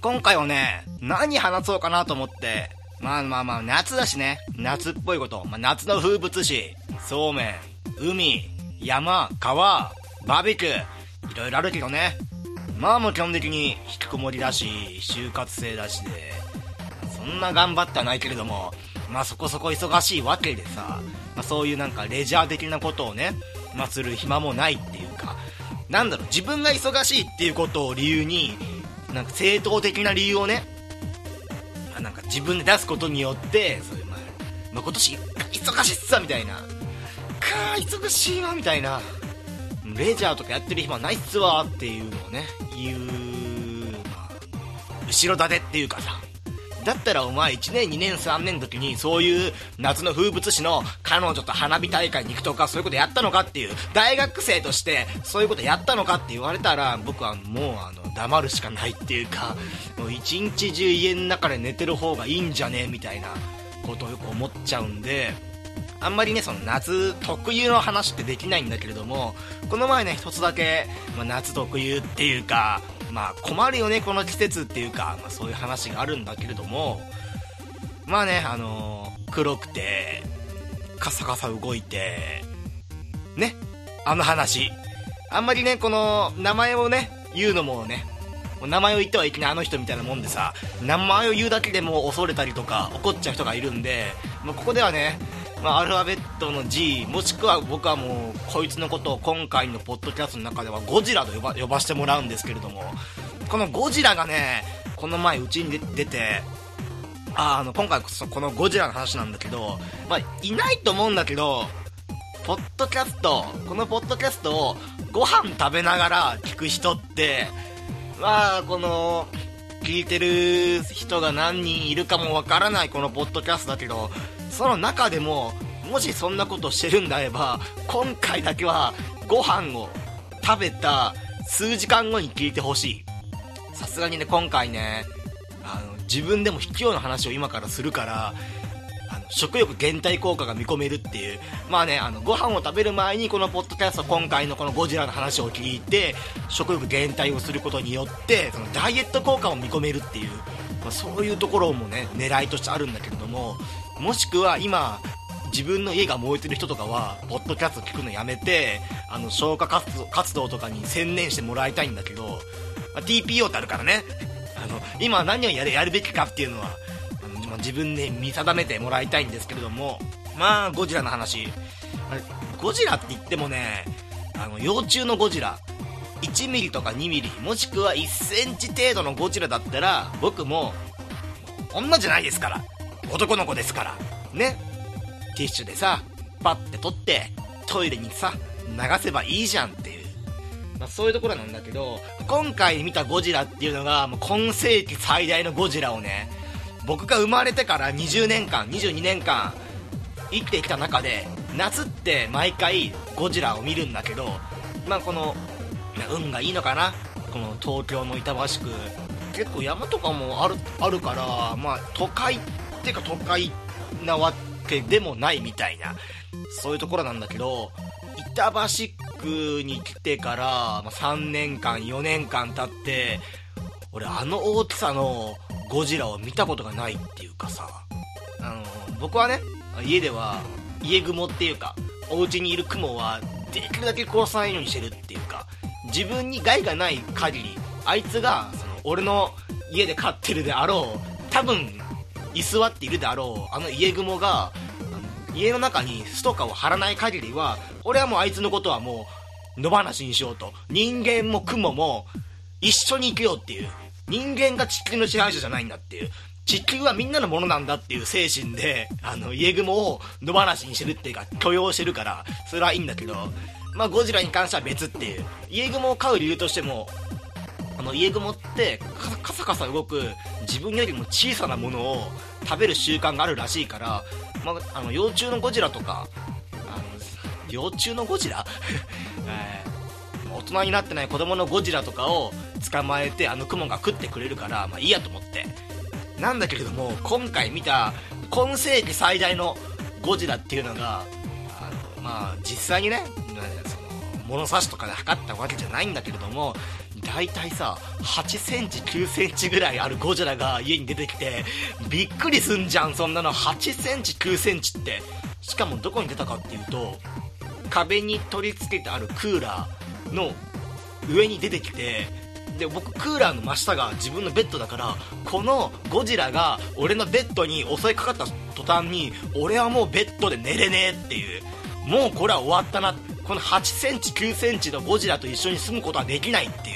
今回はね、何話そうかなと思って、まあまあまあ、夏だしね、夏っぽいこと、まあ、夏の風物詩、そうめん、海、山、川、バーベキュー、いろいろあるけどね。まあもう基本的に引きこもりだし、就活生だしで、そんな頑張ってはないけれども、まあそこそこ忙しいわけでさ、まあそういうなんかレジャー的なことをね、まあする暇もないっていうか、なんだろう、自分が忙しいっていうことを理由に、なんか正当的な理由をね、まあ、なんか自分で出すことによって、そういうまあ、まあ、今年忙しいっさみたいな、かー忙しいわみたいな、レジャーとかやってる暇ないっすわっていうのをね、言う、まあ、後ろ盾っていうかさ、だったらお前1年2年3年の時にそういう夏の風物詩の彼女と花火大会に行くとかそういうことやったのかっていう大学生としてそういうことやったのかって言われたら僕はもうあの黙るしかないっていうかもう一日中家の中で寝てる方がいいんじゃねえみたいなことをよく思っちゃうんであんまりねその夏特有の話ってできないんだけれどもこの前ね一つだけ、まあ、夏特有っていうかまあ困るよねこの季節っていうか、まあ、そういう話があるんだけれどもまあねあのー、黒くてカサカサ動いてねあの話。あんまりねこの名前をね言うのもね名前を言ってはいけないあの人みたいなもんでさ名前を言うだけでも恐れたりとか怒っちゃう人がいるんで、まあ、ここではねまあ、アルファベットの G もしくは僕はもうこいつのことを今回のポッドキャストの中ではゴジラと呼ば呼ばせてもらうんですけれどもこのゴジラがねこの前うちに出てああの今回こそこのゴジラの話なんだけど、まあ、いないと思うんだけどポッドキャストこのポッドキャストをご飯食べながら聞く人ってまあこの聞いてる人が何人いるかもわからないこのポッドキャストだけどその中でももしそんなことしてるんであれば今回だけはご飯を食べた数時間後に聞いてほしい。さすがにね今回ねあの自分でも卑怯な話を今からするからあの食欲減退効果が見込めるっていう。まあねあのご飯を食べる前にこのポッドキャスト今回のこのゴジラの話を聞いて食欲減退をすることによってそのダイエット効果も見込めるっていう、まあ、そういうところもね狙いとしてあるんだけれどももしくは今自分の家が燃えてる人とかはポッドキャスト聞くのやめてあの消火活動活動とかに専念してもらいたいんだけど、まあ、TPO ってあるからね。あの今何をやるやるべきかっていうのはあの自分で見定めてもらいたいんですけれどもまあゴジラの話。ゴジラって言ってもねあの幼虫のゴジラ。1ミリとか2ミリ。もしくは1センチ程度のゴジラだったら僕も女じゃないですから。男の子ですから。ね。ティッシュでさパッて取ってトイレにさ流せばいいじゃんっていう、まあ、そういうところなんだけど今回見たゴジラっていうのがもう今世紀最大のゴジラをね僕が生まれてから20年間22年間生きてきた中で夏って毎回ゴジラを見るんだけどまあこの運がいいのかな？この東京の板橋区。結構山とかもあるあるからまあ都会っていうか都会なわけでもないみたいなそういうところなんだけど板橋区に来てから3年間4年間経って俺あの大きさのゴジラを見たことがないっていうかさあの僕はね家では家雲っていうかお家にいる雲はできるだけ殺さないようにしてるっていうか自分に害がない限りあいつがその俺の家で飼ってるであろう多分居座っているであろうあの家雲が家の中に巣とかを張らない限りは俺はもうあいつのことはもう野放しにしようと。人間も雲も一緒に行くよっていう。人間が地球の支配者じゃないんだっていう。地球はみんなのものなんだっていう精神であの家雲を野放しにしてるっていうか許容してるからそれはいいんだけどまあゴジラに関しては別っていう。家雲を飼う理由としてもあの家雲ってカサカサ動く自分よりも小さなものを食べる習慣があるらしいから、まあ、あの幼虫のゴジラとかあの幼虫のゴジラ、えー、大人になってない子供のゴジラとかを捕まえてあの雲が食ってくれるから、まあ、いいやと思って。なんだけれども今回見た今世紀最大のゴジラっていうのがあの、まあ、実際にねその物差しとかで測ったわけじゃないんだけれども大体さ8センチ9センチぐらいあるゴジラが家に出てきてびっくりすんじゃんそんなの。8センチ9センチって。しかもどこに出たかっていうと壁に取り付けてあるクーラーの上に出てきてで僕クーラーの真下が自分のベッドだからこのゴジラが俺のベッドに襲いかかった途端に俺はもうベッドで寝れねえっていう。もうこれは終わったな。この8センチ9センチのゴジラと一緒に住むことはできないっていう。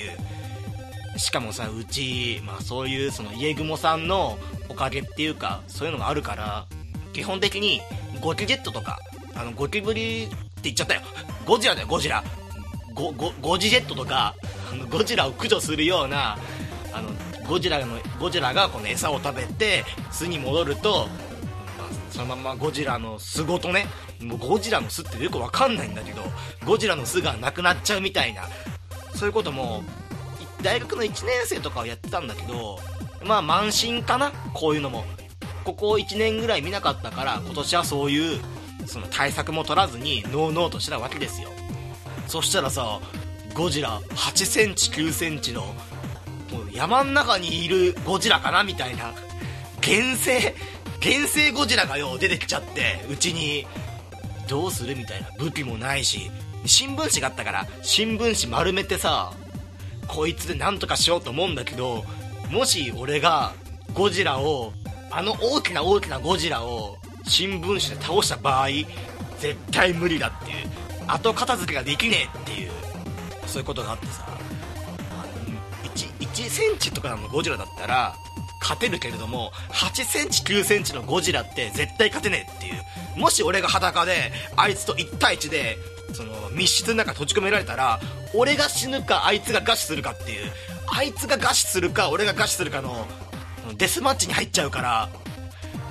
しかもさうち、まあ、そういうその家雲さんのおかげっていうかそういうのがあるから基本的にゴキジェットとかあのゴキブリって言っちゃったよ。ゴジラだよゴジラ。ゴゴゴジジェットとかあのゴジラを駆除するようなあのゴジラのゴジラがこの餌を食べて巣に戻ると、まあ、そのままゴジラの巣ごとねもうゴジラの巣ってよくわかんないんだけどゴジラの巣がなくなっちゃうみたいなそういうことも大学の1年生とかはやってたんだけどまあ慢心かな？こういうのも。ここ1年ぐらい見なかったから今年はそういうその対策も取らずにノーノーとしたわけですよ。そしたらさゴジラ8センチ9センチのもう山ん中にいるゴジラかな？みたいな。原生原生ゴジラがよ出てきちゃってうちにどうする？みたいな。武器もないし新聞紙があったから新聞紙丸めてさこいつで何とかしようと思うんだけどもし俺がゴジラをあの大きな大きなゴジラを新聞紙で倒した場合絶対無理だっていう。後片付けができねえっていう。そういうことがあってさ。1, 1センチとかのゴジラだったら勝てるけれども8センチ9センチのゴジラって絶対勝てねえっていう。もし俺が裸であいつと1対1でその密室の中閉じ込められたら俺が死ぬかあいつが餓死するかっていうあいつが餓死するか俺が餓死するかのデスマッチに入っちゃうから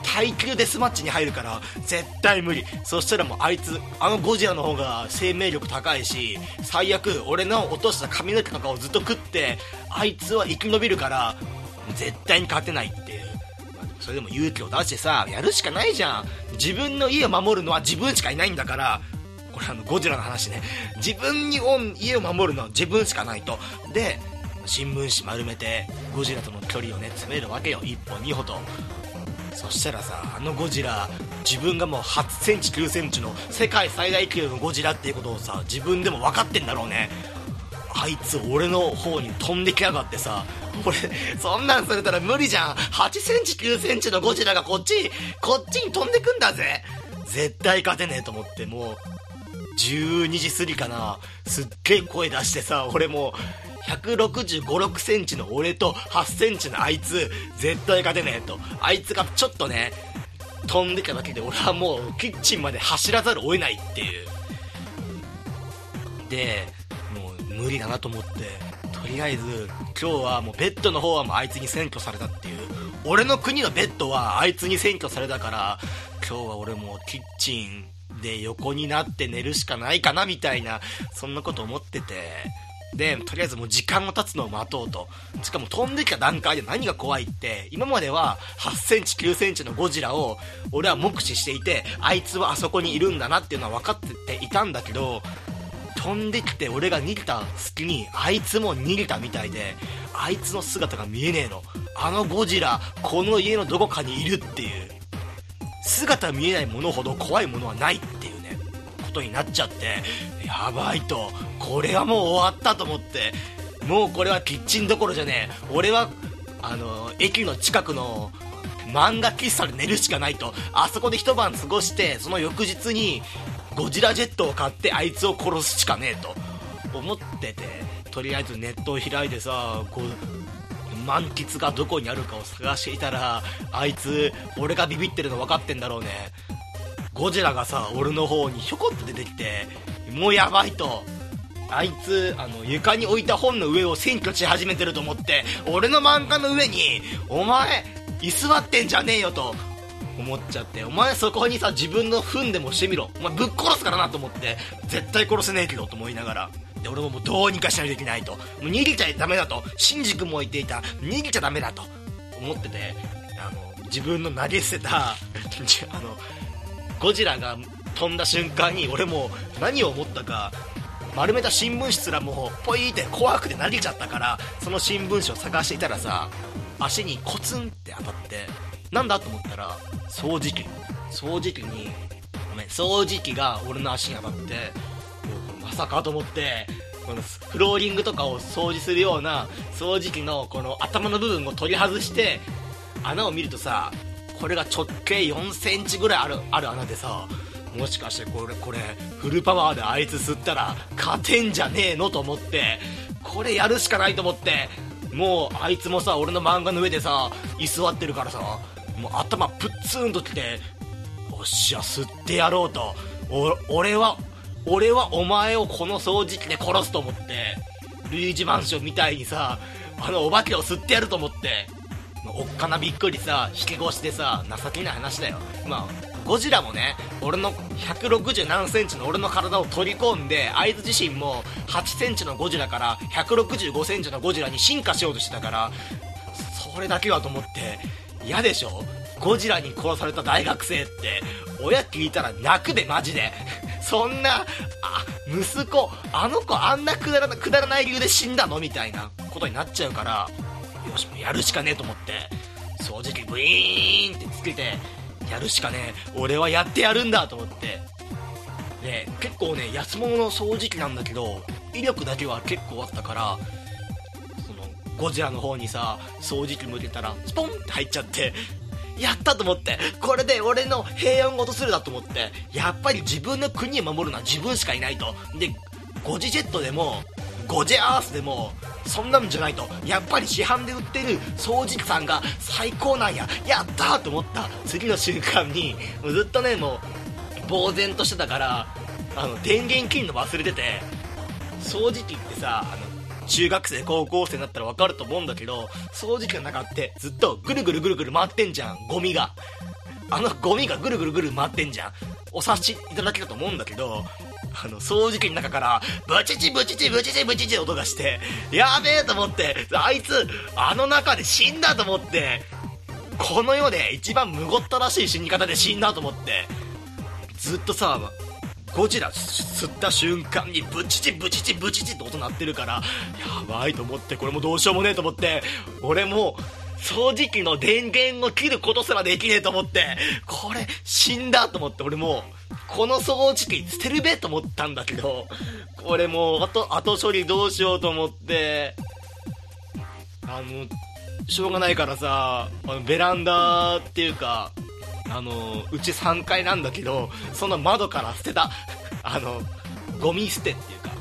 耐久デスマッチに入るから絶対無理。そしたらもうあいつあのゴジラの方が生命力高いし最悪俺の落とした髪の毛とかをずっと食ってあいつは生き延びるから絶対に勝てないっていう。それでも勇気を出してさやるしかないじゃん。自分の家を守るのは自分しかいないんだからこれあのゴジラの話ね。自分に家を守るのは自分しかないと。で新聞紙丸めてゴジラとの距離をね詰めるわけよ。1歩2歩と。そしたらさあのゴジラ自分がもう8センチ9センチの世界最大級のゴジラっていうことをさ自分でも分かってんだろうね。あいつ俺の方に飛んできやがってさ俺そんなんされたら無理じゃん。8センチ9センチのゴジラがこっちこっちに飛んでくんだぜ。絶対勝てねえと思ってもう12時過ぎかなすっげえ声出してさ俺も165、6センチの俺と8センチのあいつ、絶対勝てねえと。あいつがちょっとね、飛んできただけで俺はもうキッチンまで走らざるを得ないっていう。で、もう無理だなと思って、とりあえず今日はもうベッドの方はもうあいつに占拠されたっていう。俺の国のベッドはあいつに占拠されたから、今日は俺もキッチンで横になって寝るしかないかなみたいな、そんなこと思ってて。で、とりあえずもう時間が経つのを待とうと。しかも飛んできた段階で何が怖いって、今までは8センチ9センチのゴジラを俺は目視していて、あいつはあそこにいるんだなっていうのは分かってていたんだけど、飛んできて俺が逃げた隙にあいつも逃げたみたいで、あいつの姿が見えねえの。あのゴジラ、この家のどこかにいるっていう。姿見えないものほど怖いものはないっていうね、ことになっちゃって、やばいと。これはもう終わったと思って。もうこれはキッチンどころじゃねえ。俺はあの駅の近くの漫画喫茶で寝るしかないと。あそこで一晩過ごしてその翌日にゴジラジェットを買ってあいつを殺すしかねえと思ってて。とりあえずネットを開いてさこう満喫がどこにあるかを探していたらあいつ俺がビビってるの分かってんだろうね。ゴジラがさ俺の方にひょこっと出てきてもうやばいと。あいつあの床に置いた本の上を占拠し始めてると思って俺の漫画の上にお前居座ってんじゃねえよと思っちゃってお前そこにさ自分の糞でもしてみろ。お前ぶっ殺すからなと思って絶対殺せねえけどと思いながら。で俺ももうどうにかしないといけないと。もう逃げちゃダメだと。シンジ君も言っていた。逃げちゃダメだと。思っててあの自分の投げ捨てた あのゴジラが飛んだ瞬間に俺も何を思ったか丸めた新聞紙すらもうポイって怖くて投げちゃったからその新聞紙を探していたらさ足にコツンって当たってなんだと思ったら掃除機。掃除機にごめん掃除機が俺の足に当たってまさかと思ってこのフローリングとかを掃除するような掃除機のこの頭の部分を取り外して穴を見るとさこれが直径4センチぐらいあるある穴でさもしかしてこれこれフルパワーであいつ吸ったら勝てんじゃねえのと思ってこれやるしかないと思ってもうあいつもさ俺の漫画の上でさ居座ってるからさもう頭プッツンときておっしゃ吸ってやろうと。俺は俺はお前をこの掃除機で殺すと思ってルイージマンションみたいにさあのお化けを吸ってやると思っておっかなびっくりさ引き腰でさ情けない話だよ。まあゴジラもね俺の160何センチの俺の体を取り込んであいつ自身も8センチのゴジラから165センチのゴジラに進化しようとしてたからそれだけはと思って嫌でしょ？ゴジラに殺された大学生って親聞いたら泣くでマジで。そんなあ息子あの子あんなくだらなくだらない理由で死んだの？みたいなことになっちゃうからよしもうやるしかねえと思って掃除機ブイーンってつけてやるしかねえ俺はやってやるんだと思って。で結構ね安物の掃除機なんだけど威力だけは結構あったからそのゴジラの方にさ掃除機向けたらスポンって入っちゃってやったと思って。これで俺の平安ごとするだと思って。やっぱり自分の国を守るのは自分しかいないと。でゴジジェットでもゴジェアースでもそんなんじゃないと。やっぱり市販で売ってる掃除機さんが最高なんや。やったと思った。次の瞬間にずっとねもう呆然としてたからあの電源切るの忘れてて。掃除機ってさあの中学生高校生になったら分かると思うんだけど掃除機の中ってずっとぐるぐるぐるぐる回ってんじゃんゴミが。あのゴミがぐるぐるぐる回ってんじゃん。お察しいただけたと思うんだけどあの、掃除機の中から、ブチチブチチブチチブチチ音がして、やべえと思って、あいつ、あの中で死んだと思って、この世で一番むごったらしい死に方で死んだと思って、ずっとさ、ゴジラ吸った瞬間にブチチブチチブチチって音鳴ってるから、やばいと思って、これもどうしようもねえと思って、俺も、掃除機の電源を切ることすらできねえと思って、これ死んだと思って、俺も、この掃除機捨てるべと思ったんだけど、これもう後、後処理どうしようと思って、あの、しょうがないからさ、あのベランダっていうか、あの、うち3階なんだけど、その窓から捨てた。あの、ゴミ捨てっていうか、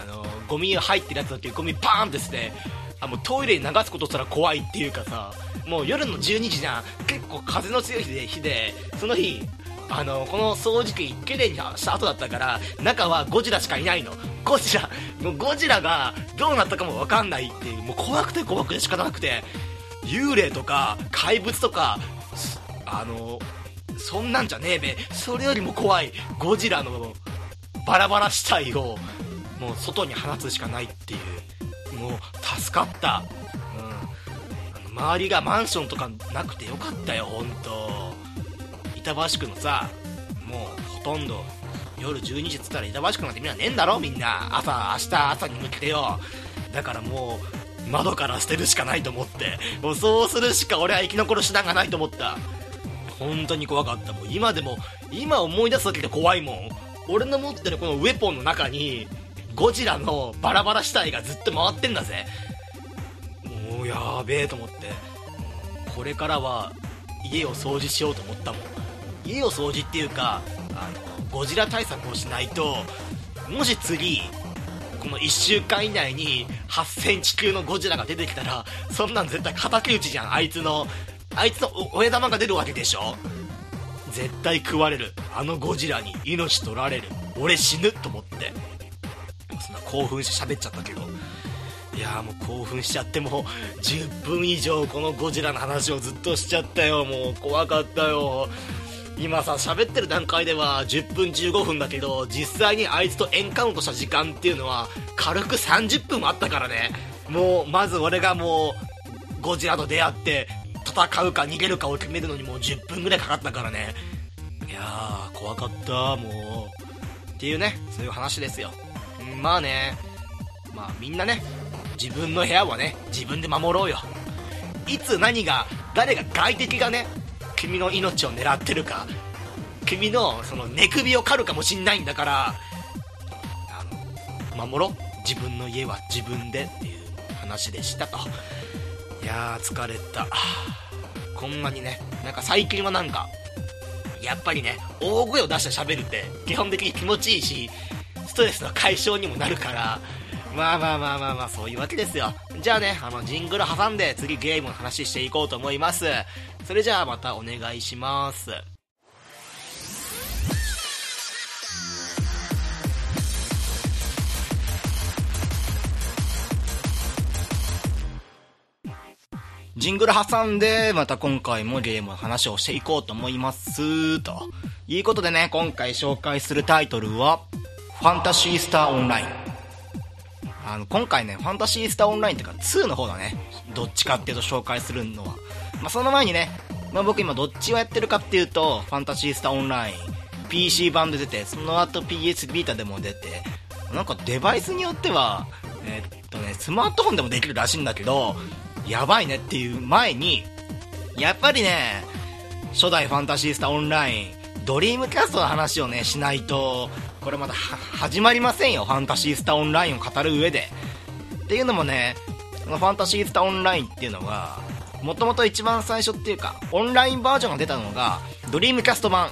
あの、ゴミ入ってるやつだけゴミパーンって捨て、あ、もうトイレに流すことすら怖いっていうかさ、もう夜の12時じゃん。結構風の強い日で、日で、その日、あのこの掃除機きれいにした後だったから中はゴジラしかいないのゴジラもうゴジラがどうなったかも分かんないっていうもう怖くて怖くて仕方なくて幽霊とか怪物とかあのそんなんじゃねえべ。それよりも怖い。ゴジラのバラバラ死体をもう外に放つしかないっていう。もう助かった、うん、周りがマンションとかなくてよかったよ本当。板橋区のさもうほとんど夜12時っつったら板橋区なんてみんなねえんだろみんな。朝明日朝に向けてよ。だからもう窓から捨てるしかないと思って。もうそうするしか俺は生き残る手段がないと思った。本当に怖かったもう今でも今思い出すだけで怖いもん。俺の持ってるこのウェポンの中にゴジラのバラバラ死体がずっと回ってんだぜ。もうやべえと思って。これからは家を掃除しようと思ったもん。家を掃除っていうかあのゴジラ対策をしないともし次この1週間以内に8センチ級のゴジラが出てきたらそんなん絶対敵討ちじゃん。あいつのあいつの親玉が出るわけでしょ？絶対食われる。あのゴジラに命取られる。俺死ぬと思って。そんな興奮して喋っちゃったけど。いやもう興奮しちゃってもう10分以上このゴジラの話をずっとしちゃったよ。もう怖かったよ。今さ喋ってる段階では10分15分だけど実際にあいつとエンカウントした時間っていうのは軽く30分もあったからね。もうまず俺がもうゴジラと出会って戦うか逃げるかを決めるのにもう10分ぐらいかかったからね。いやー怖かったもう。っていうねそういう話ですよ。まあね。まあみんなね自分の部屋はね自分で守ろうよ。いつ何が誰が外敵がね君の命を狙ってるか。君のその寝首を狩るかもしんないんだからあの守ろう。自分の家は自分でっていう話でしたと。いやー疲れた。こんなにねなんか最近はなんかやっぱりね大声を出して喋るって基本的に気持ちいいしストレスの解消にもなるからまあまあまあまあまあそういうわけですよ。じゃあねあのジングル挟んで次ゲームの話していこうと思います。それじゃあまたお願いします。ジングル挟んで、また今回もゲームの話をしていこうと思います。ということでね、今回紹介するタイトルは、ファンタシースターオンライン。あの、今回ね、ファンタシースターオンラインっていうか2の方だね。どっちかっていうと紹介するのは。まあ、その前にね、まあ、僕今どっちをやってるかっていうと、ファンタシースターオンライン、PC 版で出て、その後 PS ビータでも出て、なんかデバイスによっては、えー、っとね、スマートフォンでもできるらしいんだけど、やばいねっていう前に、やっぱりね、初代ファンタシースタオンライン、ドリームキャストの話をね、しないと、これまだ始まりませんよ、ファンタシースタオンラインを語る上で。っていうのもね、このファンタシースタオンラインっていうのが、もともと一番最初っていうか、オンラインバージョンが出たのが、ドリームキャスト版。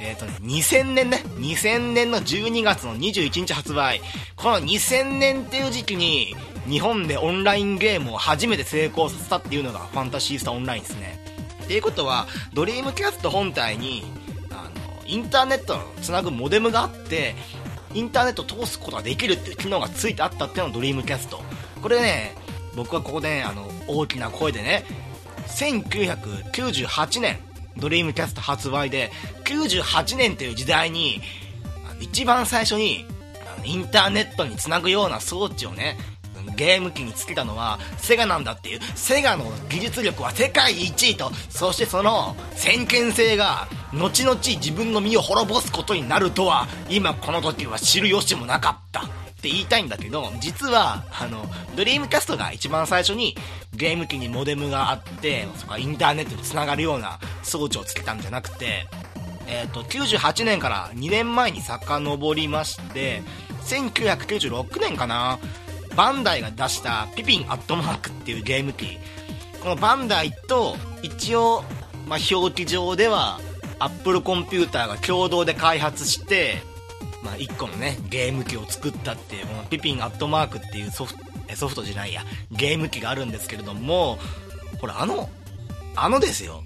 えっ、ー、とね、2000年ね、2000年の12月の21日発売。この2000年っていう時期に、日本でオンラインゲームを初めて成功させたっていうのがファンタシースターオンラインですね。っていうことは、ドリームキャスト本体に、あの、インターネットのつなぐモデムがあって、インターネット通すことができるっていう機能がついてあったっていうのがドリームキャスト。これね、僕はここで、ね、あの、大きな声でね、1998年、ドリームキャスト発売で、98年という時代に、一番最初に、インターネットにつなぐような装置をね、ゲーム機につけたのはセガなんだっていう。セガの技術力は世界一位と。そしてその先見性が後々自分の身を滅ぼすことになるとは今この時は知る由もなかった。って言いたいんだけど実はあのドリームキャストが一番最初にゲーム機にモデムがあってそこインターネットにつながるような装置をつけたんじゃなくてえー、と98年から2年前に遡りまして1996年かなバンダイが出したピピンアットマークっていうゲーム機。このバンダイと一応、まあ、表記上ではアップルコンピューターが共同で開発して、まあ、1個のねゲーム機を作ったっていうこのピピンアットマークっていうソフトソフトじゃないやゲーム機があるんですけれどもほらあのあのですよ。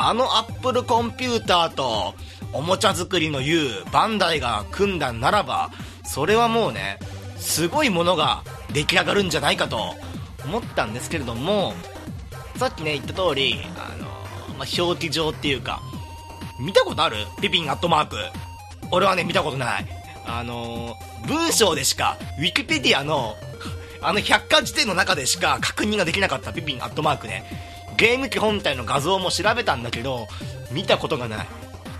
あのアップルコンピューターとおもちゃ作りの言うバンダイが組んだならばそれはもうねすごいものが出来上がるんじゃないかと思ったんですけれどもさっきね言った通りあの、まあ、表記上っていうか見たことある？ピピンアットマーク。俺はね見たことない。あの文章でしかウィキペディアのあの百科事典の中でしか確認ができなかったピピンアットマークね。ゲーム機本体の画像も調べたんだけど見たことがない。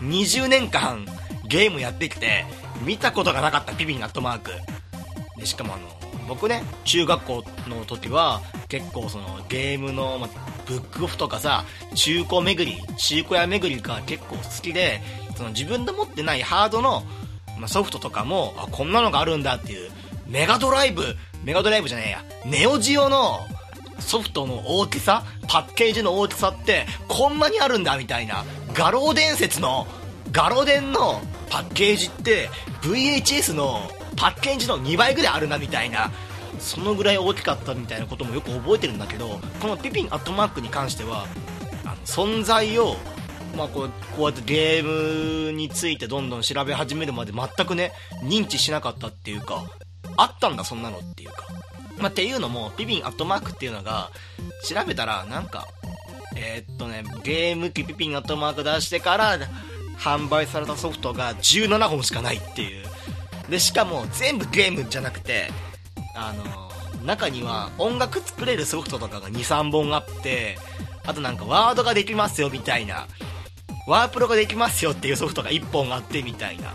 20年間ゲームやってきて見たことがなかったピピンアットマーク。でしかもあの僕ね中学校の時は結構そのゲームの、まブックオフとかさ中古巡り中古屋巡りが結構好きでその自分で持ってないハードの、まソフトとかもあこんなのがあるんだっていうメガドライブメガドライブじゃねえやネオジオのソフトの大きさパッケージの大きさってこんなにあるんだみたいな画廊伝説のガロ伝のパッケージって VHS のパッケージの2倍ぐらいあるなみたいなそのぐらい大きかったみたいなこともよく覚えてるんだけどこのピピンアットマークに関してはあの存在を、まあ、こうこうやってゲームについてどんどん調べ始めるまで全くね認知しなかったっていうかあったんだそんなのっていうか、まあ、っていうのもピピンアットマークっていうのが調べたらなんかえー、っとねゲーム機ピピンアットマーク出してから販売されたソフトが17本しかないっていう。でしかも全部ゲームじゃなくてあの中には音楽作れるソフトとかが23本あってあとなんかワードができますよみたいなワープロができますよっていうソフトが1本あってみたいな。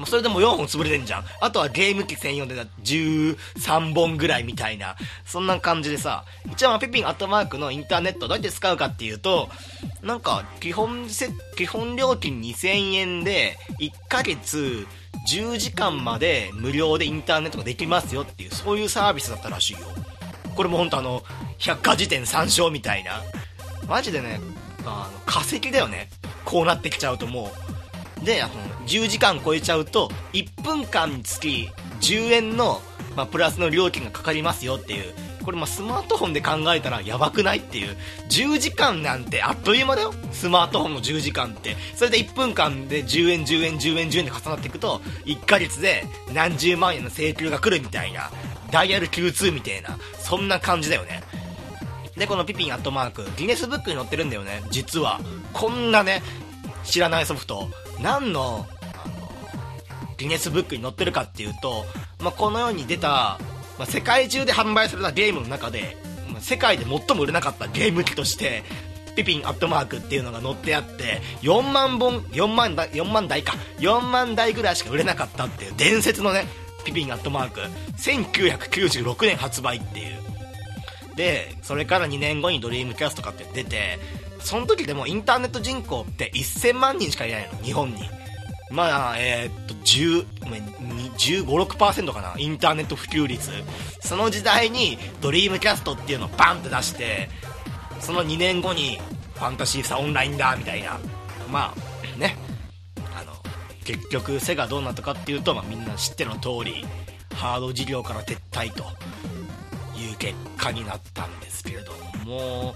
もうそれでも4本潰れてんじゃん。あとはゲーム機専用で13本ぐらいみたいな、そんな感じでさ、一応まあピピンアットマークのインターネットどうやって使うかっていうと、なんか基本せ、基本料金2000円で、1ヶ月10時間まで無料でインターネットができますよっていう、そういうサービスだったらしいよ。これも本当あの、百科事典参照みたいな。マジでね、あの、化石だよね。こうなってきちゃうともう。で、あの、10時間超えちゃうと、1分間につき10円の、まあ、プラスの料金がかかりますよっていう。これまスマートフォンで考えたらやばくないっていう。10時間なんてあっという間だよ。スマートフォンの10時間って。それで1分間で10円、10円、10円、10円で重なっていくと、1ヶ月で何十万円の請求が来るみたいな。ダイヤル Q2 みたいな。そんな感じだよね。で、このピピンアットマーク、ギネスブックに載ってるんだよね、実は。こんなね、知らないソフト、何の、あの、ギネスブックに載ってるかっていうと、まあ、この世に出た、まあ、世界中で販売されたゲームの中で、まあ、世界で最も売れなかったゲーム機として、ピピンアットマークっていうのが載ってあって、4万本、4万台、4万台か、4万台ぐらいしか売れなかったっていう伝説のね、ピピンアットマーク、1996年発売っていう。で、それから2年後にドリームキャストかって出て、その時でもインターネット人口って1000万人しかいないの、日本に。まあ、えー、っと、10、15、6%かな、インターネット普及率。その時代にドリームキャストっていうのをバンって出して、その2年後にファンタシースターオンラインだ、みたいな。まあ、ね。あの、結局、セガどうなったかっていうと、まあみんな知っての通り、ハード事業から撤退という結果になったんですけれども、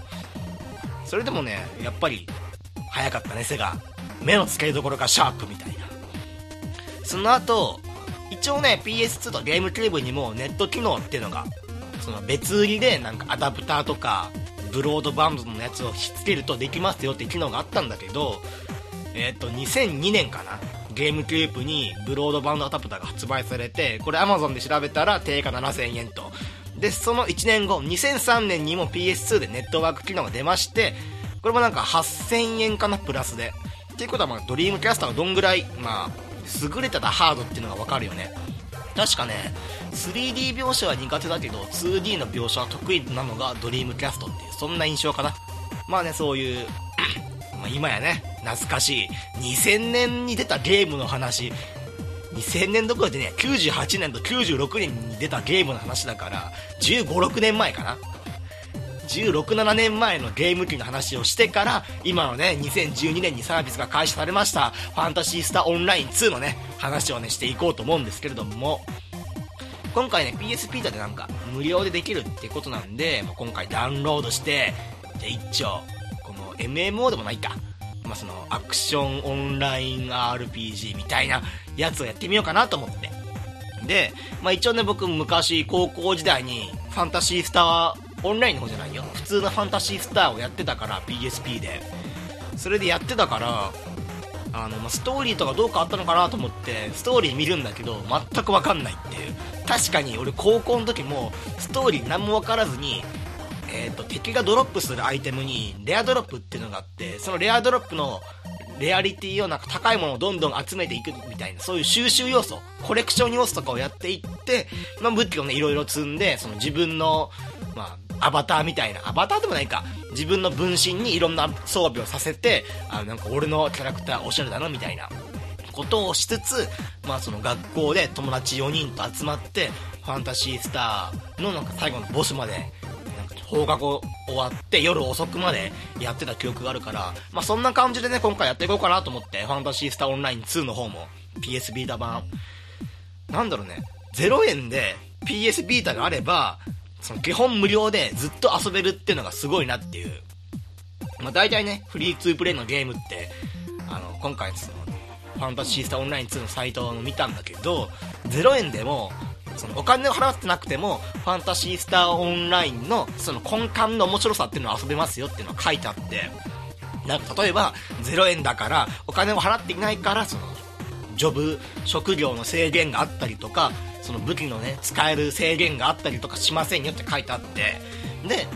それでもね、やっぱり、早かったね、セガ。目の付けどころがシャープみたいな。その後、一応ね、PS2 とゲームキューブにもネット機能っていうのが、その別売りでなんかアダプターとか、ブロードバンドのやつをしつけるとできますよって機能があったんだけど、えっ、ー、と、2002年かな。ゲームキューブにブロードバンドアダプターが発売されて、これ Amazon で調べたら定価7000円と。で、その1年後、2003年にも PS2 でネットワーク機能が出まして、これもなんか8000円かな、プラスで。っていうことは、まあ、ドリームキャストがどんぐらい、まあ、優れてたハードっていうのがわかるよね。確かね、3D 描写は苦手だけど、2D の描写は得意なのがドリームキャストっていう、そんな印象かな。まあね、そういう、ま今やね、懐かしい、2000年に出たゲームの話、2000年どころでね、98年と96年に出たゲームの話だから、15、6年前かな。16、7年前のゲーム機の話をしてから、今のね、2012年にサービスが開始されました、ファンタシースターオンライン2のね、話をね、していこうと思うんですけれども、今回ね、PSP だでなんか、無料でできるってことなんで、まあ、今回ダウンロードして、じゃ一丁、この MMO でもないか、まあ、そのアクションオンライン RPG みたいなやつをやってみようかなと思って。で、まあ、一応ね僕昔高校時代にファンタシースターオンラインの方じゃないよ。普通のファンタシースターをやってたから PSP で。それでやってたからあの、まあ、ストーリーとかどうかあったのかなと思ってストーリー見るんだけど全く分かんないっていう。確かに俺高校の時もストーリー何も分からずにえーと、敵がドロップするアイテムにレアドロップっていうのがあってそのレアドロップのレアリティをなんか高いものをどんどん集めていくみたいなそういう収集要素コレクション要素とかをやっていって、まあ、武器をねいろいろ積んでその自分の、まあ、アバターみたいなアバターでもないか自分の分身にいろんな装備をさせてあなんか俺のキャラクターおしゃれだなみたいなことをしつつ、まあ、その学校で友達4人と集まってファンタシースターのなんか最後のボスまで放課後終わって夜遅くまでやってた記憶があるから、まあ、そんな感じでね、今回やっていこうかなと思って、ファンタシースターオンライン2の方も PS ビータ版、なんだろうね、0円で PS ビータがあれば、その基本無料でずっと遊べるっていうのがすごいなっていう。まあ、大体ね、フリーツープレイのゲームって、あの、今回その、ファンタシースターオンライン2のサイトを見たんだけど、0円でもそのお金を払ってなくても、ファンタシースターオンラインのその根幹の面白さっていうのを遊べますよっていうのが書いてあって、なんか例えば0円だからお金を払っていないからそのジョブ職業の制限があったりとかその武器のね使える制限があったりとかしませんよって書いてあって。で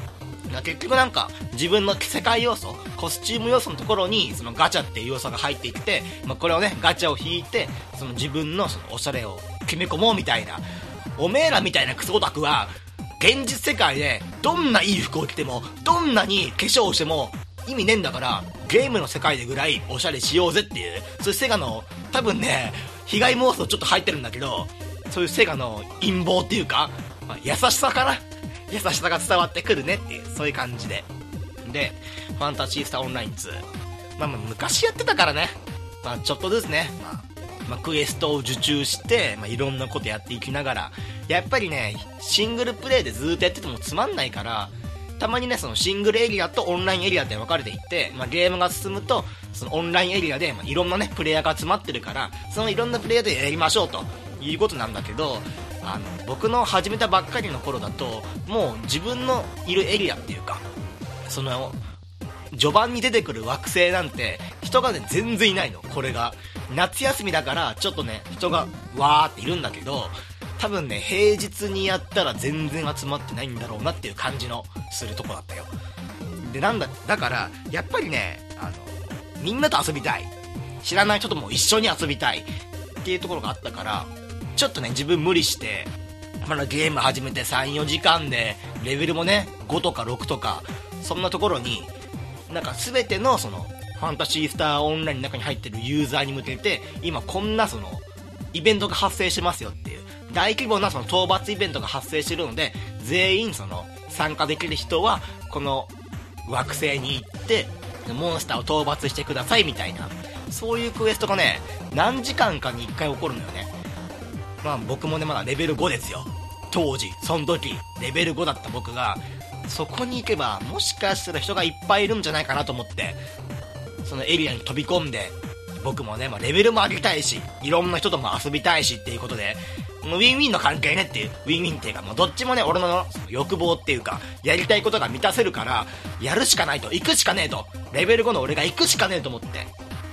結局なんか自分の世界要素コスチューム要素のところにそのガチャっていう要素が入っていって、まあ、これをねガチャを引いてその自分のそのおしゃれを決め込もうみたいなおめえらみたいなクソオタクは現実世界でどんないい服を着てもどんなに化粧をしても意味ねえんだからゲームの世界でぐらいおしゃれしようぜっていうそういうセガの多分ね被害妄想ちょっと入ってるんだけどそういうセガの陰謀っていうか、まあ、優しさかな優しさが伝わってくるねっていうそういう感じで。でファンタジースターオンライン2まあまあ昔やってたからね。まあちょっとずつね、まあ、まあ、クエストを受注して、まあ、いろんなことやっていきながらやっぱりねシングルプレイでずっとやっててもつまんないからたまにねそのシングルエリアとオンラインエリアで分かれていって、まあ、ゲームが進むとそのオンラインエリアで、まあ、いろんなねプレイヤーが詰まってるからそのいろんなプレイヤーでやりましょうということなんだけどあの僕の始めたばっかりの頃だともう自分のいるエリアっていうかその序盤に出てくる惑星なんて人がね全然いないのこれが。夏休みだからちょっとね人がわーっているんだけど多分ね平日にやったら全然集まってないんだろうなっていう感じのするとこだったよ。でなんだだからやっぱりねあのみんなと遊びたい。知らない人とも一緒に遊びたいっていうところがあったからちょっとね自分無理してまだゲーム始めて34時間でレベルもね5とか6とかそんなところになんか全てのそのファンタジースターオンラインの中に入ってるユーザーに向けて今こんなそのイベントが発生してますよっていう大規模なその討伐イベントが発生してるので全員その参加できる人はこの惑星に行ってモンスターを討伐してくださいみたいなそういうクエストがね何時間かに1回起こるのよね。まあ僕もねまだレベル5ですよ。当時その時レベル5だった僕がそこに行けばもしかしたら人がいっぱいいるんじゃないかなと思ってそのエリアに飛び込んで僕もね、まあ、レベルも上げたいしいろんな人とも遊びたいしっていうことでもうウィンウィンの関係ねっていうウィンウィンっていうかもうどっちもね俺の欲望っていうかやりたいことが満たせるからやるしかないと行くしかねえとレベル5の俺が行くしかねえと思って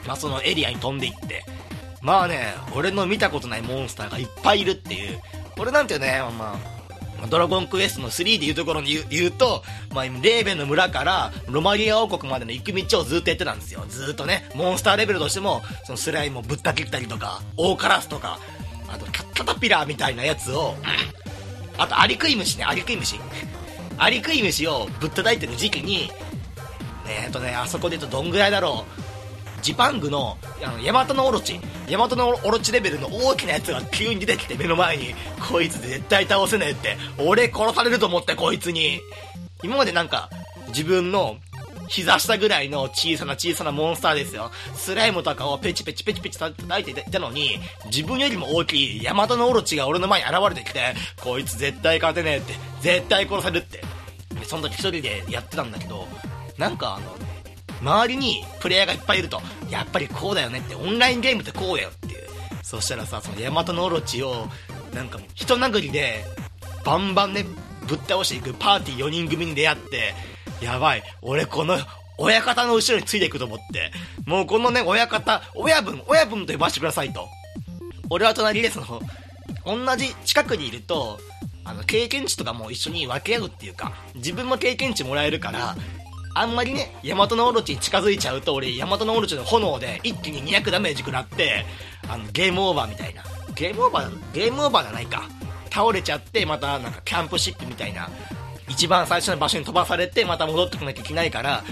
まあそのエリアに飛んでいってまあね俺の見たことないモンスターがいっぱいいるっていう俺なんてねまあドラゴンクエストの3でいうところに言うと、まあ、レーベンの村からロマリア王国までの行く道をずっとやってたんですよ。ずっとね、モンスターレベルとしても、そのスライムをぶった切ったりとか、オオカラスとか、あとキャタピラーみたいなやつを、あとアリクイムシね、アリクイムシ。アリクイムシをぶったたいてる時期に、えっとね、あそこで言うとどんぐらいだろう。ジパングのあのヤマトのオロチヤマトのオロチレベルの大きなやつが急に出てきて目の前にこいつ絶対倒せねえって俺殺されると思ってこいつに今までなんか自分の膝下ぐらいの小さな小さなモンスターですよ。スライムとかをペチペチペチペチ叩いていたのに、自分よりも大きいヤマトのオロチが俺の前に現れてきて、こいつ絶対勝てねえって、絶対殺されるって。で、その時一人でやってたんだけど、なんかあの、周りにプレイヤーがいっぱいいると、やっぱりこうだよねって、オンラインゲームってこうだよっていう。そしたらさ、そのヤマトのオロチを、なんか人殴りで、バンバンね、ぶっ倒していくパーティー4人組に出会って、やばい、俺この、親方の後ろについていくと思って、もうこのね、親方、親分、親分と呼ばせてくださいと。俺は隣でその、同じ近くにいると、あの、経験値とかも一緒に分け合うっていうか、自分も経験値もらえるから、あんまりね、ヤマトのオロチに近づいちゃうと、俺、ヤマトのオロチの炎で一気に200ダメージ食らって、あの、ゲームオーバーみたいな。ゲームオーバー、ゲームオーバーじゃないか。倒れちゃって、またなんかキャンプシップみたいな、一番最初の場所に飛ばされて、また戻ってこなきゃいけないから、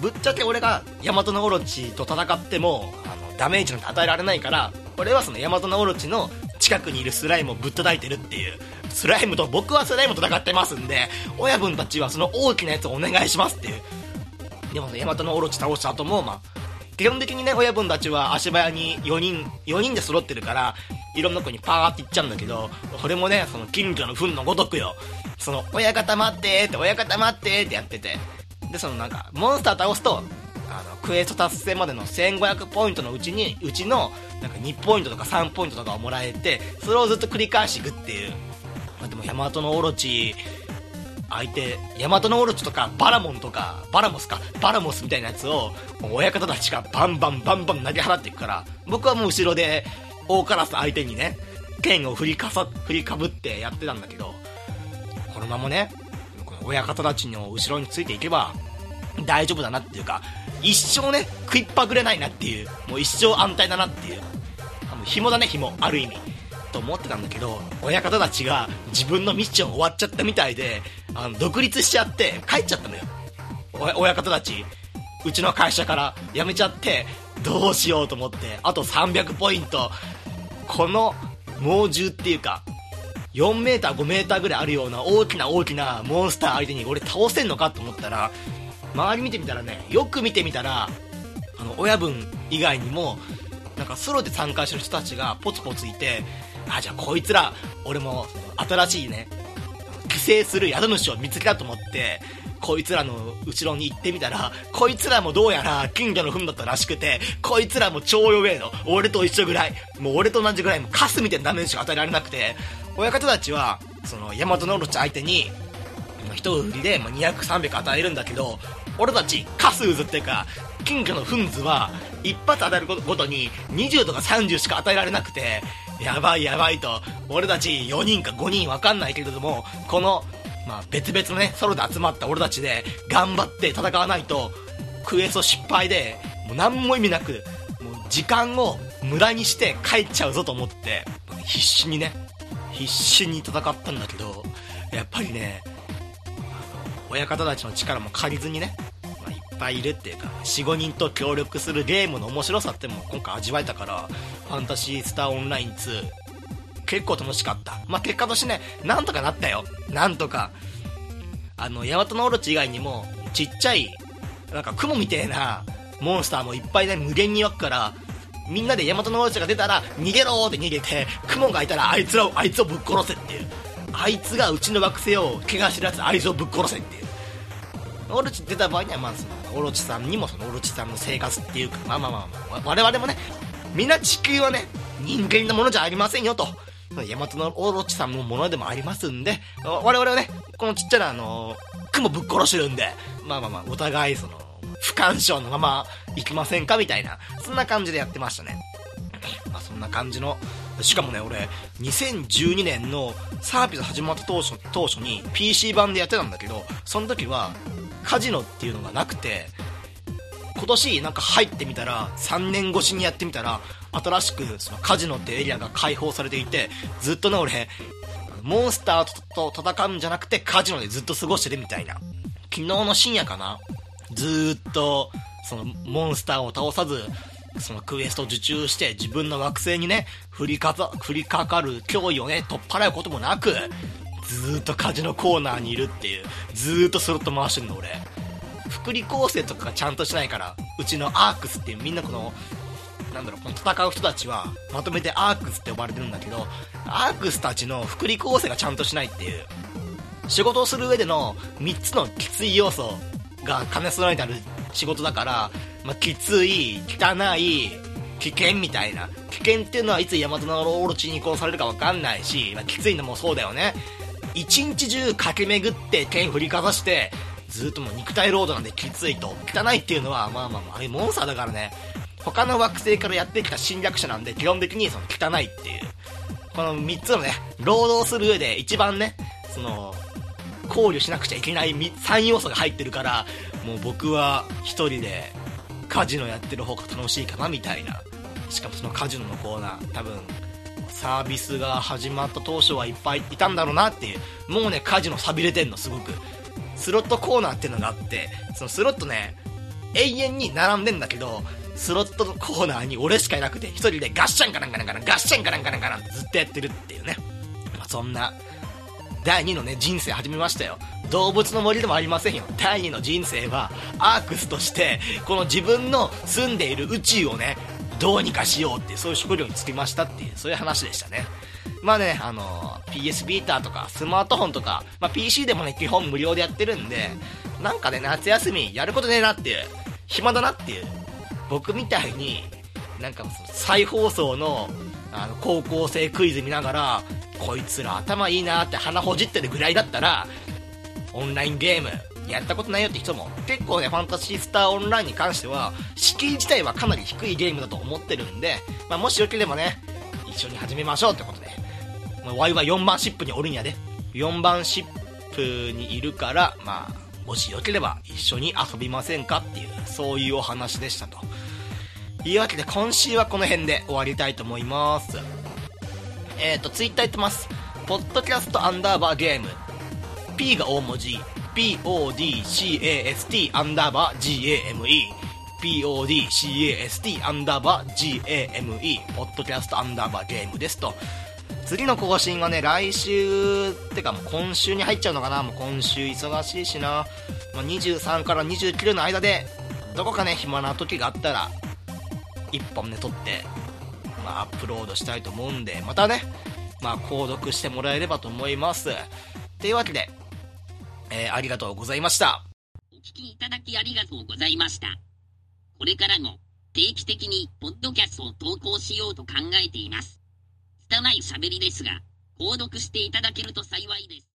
ぶっちゃけ俺がヤマトのオロチと戦っても、あの、ダメージなんて与えられないから、俺はそのヤマトのオロチの近くにいるスライムをぶったたいてるっていうスライムと僕はスライムと戦ってますんで親分たちはその大きなやつをお願いしますっていう。でもヤマトのオロチ倒した後もまあ基本的にね親分たちは足早に4人4人で揃ってるからいろんな子にパーって行っちゃうんだけどこれもねその近所の糞のごとくよ。その親方待ってーって親方待ってーってやってて。でそのなんかモンスター倒すとクエスト達成までの1500ポイントのうちにうちのなんか2ポイントとか3ポイントとかをもらえてそれをずっと繰り返していくっていう、まあ、でもヤマトのオロチ相手ヤマトのオロチとかバラモンとかバラモスかバラモスみたいなやつを親方たちがバンバンバンバン投げ払っていくから僕はもう後ろで大カラス相手にね剣を振りかさ振りかぶってやってたんだけどこのままね親方たちの後ろについていけば大丈夫だなっていうか一生ね食いっぱぐれないなっていうもう一生安泰だなっていう紐だね紐ある意味。と思ってたんだけど親方たちが自分のミッション終わっちゃったみたいであの独立しちゃって帰っちゃったのよ。親方たち。うちの会社から辞めちゃってどうしようと思って。あと300ポイント。この猛獣っていうか 4m、5m ぐらいあるような大きな大きなモンスター相手に俺倒せんのかと思ったら周り見てみたらねよく見てみたらあの親分以外にもなんかソロで参加してる人たちがポツポツいてあじゃあこいつら俺も新しいね寄生する宿主を見つけたと思ってこいつらの後ろに行ってみたらこいつらもどうやら金魚の糞だったらしくてこいつらも超弱えの俺と一緒ぐらいもう俺と同じぐらいもカスみたいなダメージが与えられなくて親方たちはその大和のオロチ相手に一売りで200300与えるんだけど俺たちカス渦っていうか金魚のフンズは一発与えるごとに20とか30しか与えられなくてやばいやばいと俺たち4人か5人わかんないけれどもこの、まあ、別々のねソロで集まった俺たちで頑張って戦わないとクエスト失敗でもう何も意味なくもう時間を無駄にして帰っちゃうぞと思って必死にね必死に戦ったんだけどやっぱりね親方たちの力も借りずにね、まあ、いっぱいいるっていうか45人と協力するゲームの面白さっても今回味わえたからファンタジースターオンライン2結構楽しかった。まあ結果としてねなんとかなったよ。なんとかあのヤマトのオロチ以外にもちっちゃいなんか雲みてえなモンスターもいっぱいね無限に湧くからみんなでヤマトのオロチが出たら逃げろーって逃げて雲がいたらあいつらをあいつをぶっ殺せっていう。あいつがうちの惑星を怪我してるやつあいつをぶっ殺せっていう。オロチ出た場合にはまあそのオロチさんにもそのオロチさんの生活っていうかまあまあまあ、まあ、我々もねみんな地球はね人間のものじゃありませんよと。ヤマトのオロチさんのものでもありますんで我々はねこのちっちゃなあの雲ぶっ殺してるんでまあまあまあお互いその不干渉のまま行きませんかみたいなそんな感じでやってましたね。まあそんな感じのしかもね俺2012年のサービス始まった当初当初に PC 版でやってたんだけどその時はカジノっていうのがなくて今年なんか入ってみたら3年越しにやってみたら新しくそのカジノってエリアが開放されていてずっとね俺モンスターと戦うんじゃなくてカジノでずっと過ごしてるみたいな。昨日の深夜かな。ずっとそのモンスターを倒さずそのクエスト受注して自分の惑星にね降りかざ降りかかる脅威をね取っ払うこともなくずーっとカジノコーナーにいるっていうずーっとスロット回してるの俺。福利厚生とかがちゃんとしないからうちのアークスっていうみんなこのなんだろうこの戦う人たちはまとめてアークスって呼ばれてるんだけどアークスたちの福利厚生がちゃんとしないっていう仕事をする上での3つのきつい要素が兼ね備えてある仕事だから、まあ、きつい汚い危険みたいな。危険っていうのはいつヤマトのオロチに殺されるか分かんないし、まあ、きついのもそうだよね。一日中駆け巡って剣振りかざしてずっともう肉体労働なんできついと。汚いっていうのはまあまあまああれモンスターだからね。他の惑星からやってきた侵略者なんで基本的にその汚いっていう。この3つのね労働する上で一番ねその考慮しなくちゃいけない3要素が入ってるからもう僕は1人でカジノやってる方が楽しいかなみたいな。しかもそのカジノのコーナー多分サービスが始まった当初はいっぱいいたんだろうなっていう。もうねカジノ寂れてんのすごく。スロットコーナーっていうのがあってそのスロットね永遠に並んでんだけどスロットのコーナーに俺しかいなくて一人でガッシャンかなんかなんかガッシャンかなんかなんかなんてずっとやってるっていうね、まあ、そんな第2のね人生始めましたよ。動物の森でもありませんよ。第2の人生はアークスとしてこの自分の住んでいる宇宙をねどうにかしようってそういう食料につきましたっていうそういう話でしたね。まあねあの PS ビーターとかスマートフォンとか、まあ、PC でもね基本無料でやってるんでなんかね夏休みやることねえなっていう暇だなっていう僕みたいになんか再放送のあの高校生クイズ見ながらこいつら頭いいなって鼻ほじってるぐらいだったらオンラインゲームやったことないよって人も結構ねファンタジースターオンラインに関しては敷居自体はかなり低いゲームだと思ってるんで、まあ、もしよければね一緒に始めましょうってことでワイは4番シップにおるんやで4番シップにいるから、まあ、もしよければ一緒に遊びませんかっていう、そういうお話でしたと。いうわけで今週はこの辺で終わりたいと思います。えっ、ー、と、ツイッター言ってます。ポッドキャストアンダーバーゲーム。P が大文字。podcast アンダーバー game。podcast アンダーバー game。ポッドキャストアンダーバーゲームですと。次の更新はね、来週、ってかもう今週に入っちゃうのかなもう今週忙しいしな。まあ、23から29の間で、どこかね、暇な時があったら、1本ね、撮って、まあ、アップロードしたいと思うんで、またね、まあ、購読してもらえればと思います。というわけで、えー、ありがとうございました。お聞きいただきありがとうございました。これからも、定期的に、ポッドキャストを投稿しようと考えています。拙い喋りですが、購読していただけると幸いです。